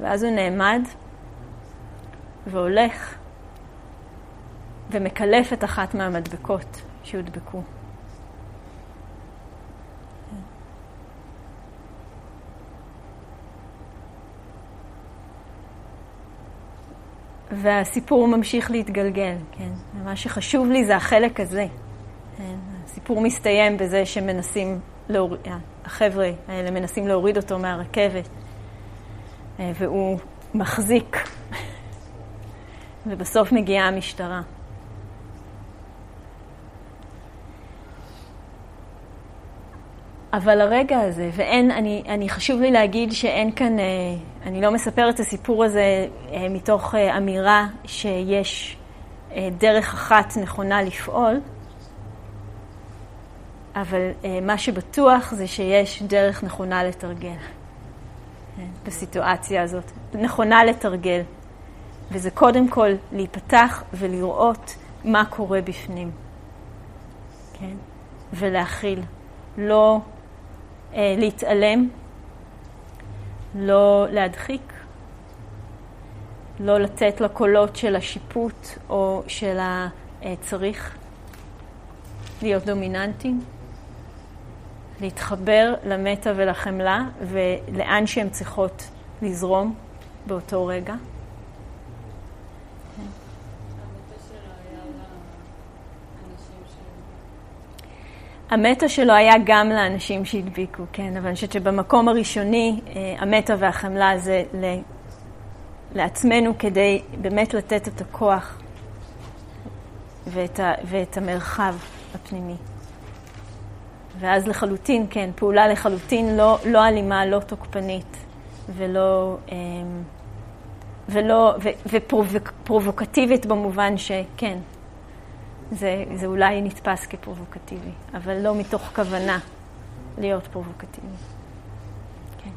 ואז הוא נעמד והולך ומקלף את אחת מהמדבקות שהודבקו. והסיפור ממשיך להתגלגל, כן. ומה שחשוב לי זה החלק הזה. כן. הסיפור מסתיים בזה שמנסים להוריד, החבר'ה האלה מנסים להוריד אותו מהרכבת, אה, והוא מחזיק, ובסוף מגיעה המשטרה. אבל הרגע הזה, ואין, אני, אני חשוב לי להגיד שאין כאן, אה, אני לא מספרת את הסיפור הזה אה, מתוך אה, אמירה שיש דרך אחת נכונה לפעול, אבל מה שבטוח זה שיש דרך נכונה לתרגל בסיטואציה הזאת. נכונה לתרגל. וזה קודם כל להיפתח ולראות מה קורה בפנים. כן? ולהכיל. לא להתעלם, לא להדחיק, לא לתת לקולות של השיפוט או של הצריך להיות דומיננטיים, להתחבר למטה ולחמלה ולאן שהן צריכות לזרום באותו רגע. המטה שלו היה גם לאנשים שהדביקו, כן, אבל אני חושבת שבמקום הראשוני אה, המטה והחמלה זה לעצמנו כדי באמת לתת את הכוח ואת, ה, ואת המרחב הפנימי. ואז לחלוטין, כן, פעולה לחלוטין לא, לא אלימה, לא תוקפנית ולא, אמ, ולא, ופרובוקטיבית במובן שכן, זה, זה אולי נתפס כפרובוקטיבי, אבל לא מתוך כוונה להיות פרובוקטיבי. כן.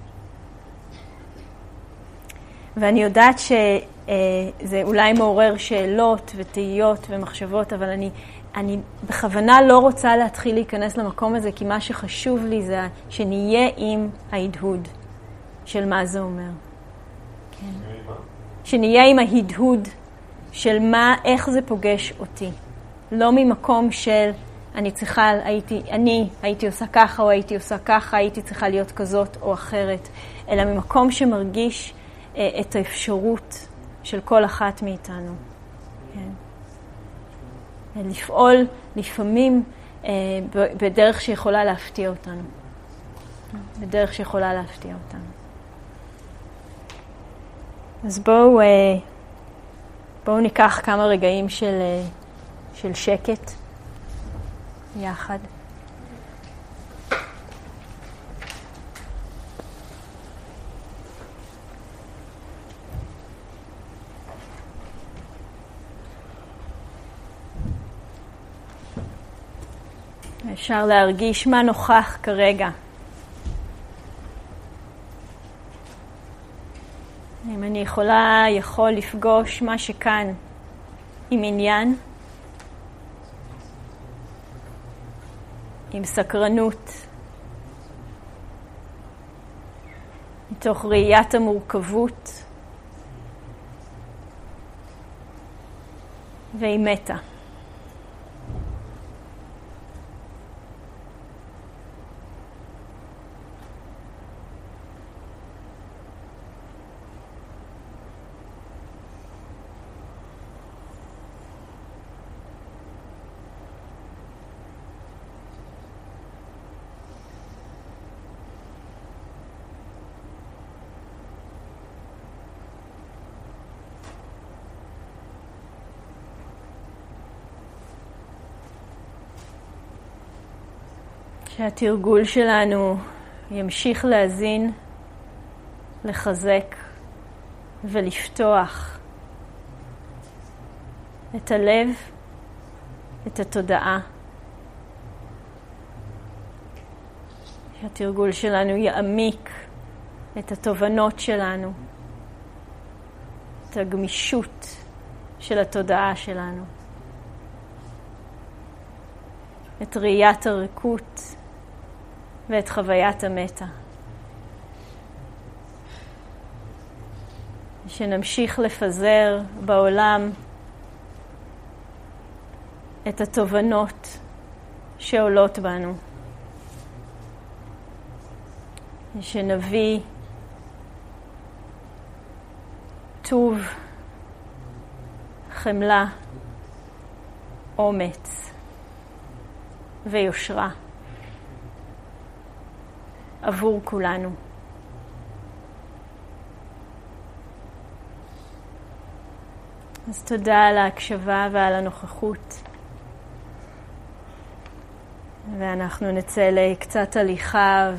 ואני יודעת שזה אולי מעורר שאלות ותהיות ומחשבות, אבל אני, אני בכוונה לא רוצה להתחיל להיכנס למקום הזה, כי מה שחשוב לי זה שנהיה עם ההדהוד של מה זה אומר. כן. שנהיה עם ההדהוד של מה, איך זה פוגש אותי. לא ממקום של אני צריכה, הייתי, אני הייתי עושה ככה או הייתי עושה ככה, הייתי צריכה להיות כזאת או אחרת, אלא ממקום שמרגיש אה, את האפשרות של כל אחת מאיתנו. כן? לפעול לפעמים אה, בדרך שיכולה להפתיע אותנו. בדרך שיכולה להפתיע אותנו. אז בואו, אה, בואו ניקח כמה רגעים של, אה, של שקט יחד. אפשר להרגיש מה נוכח כרגע. אם אני יכולה, יכול לפגוש מה שכאן עם עניין, עם סקרנות, מתוך ראיית המורכבות ועם מתה. שהתרגול שלנו ימשיך להזין, לחזק ולפתוח את הלב, את התודעה. שהתרגול שלנו יעמיק את התובנות שלנו, את הגמישות של התודעה שלנו, את ראיית הריקות. ואת חוויית המטה. שנמשיך לפזר בעולם את התובנות שעולות בנו. שנביא טוב, חמלה, אומץ ויושרה. עבור כולנו. אז תודה על ההקשבה ועל הנוכחות. ואנחנו נצא לקצת הליכה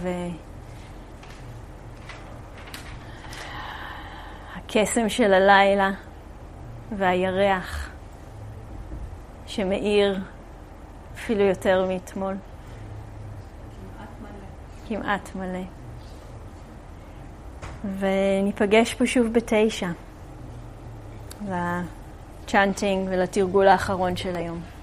והקסם של הלילה והירח שמאיר אפילו יותר מאתמול. כמעט מלא. וניפגש פה שוב בתשע, לצ'אנטינג ולתרגול האחרון של היום.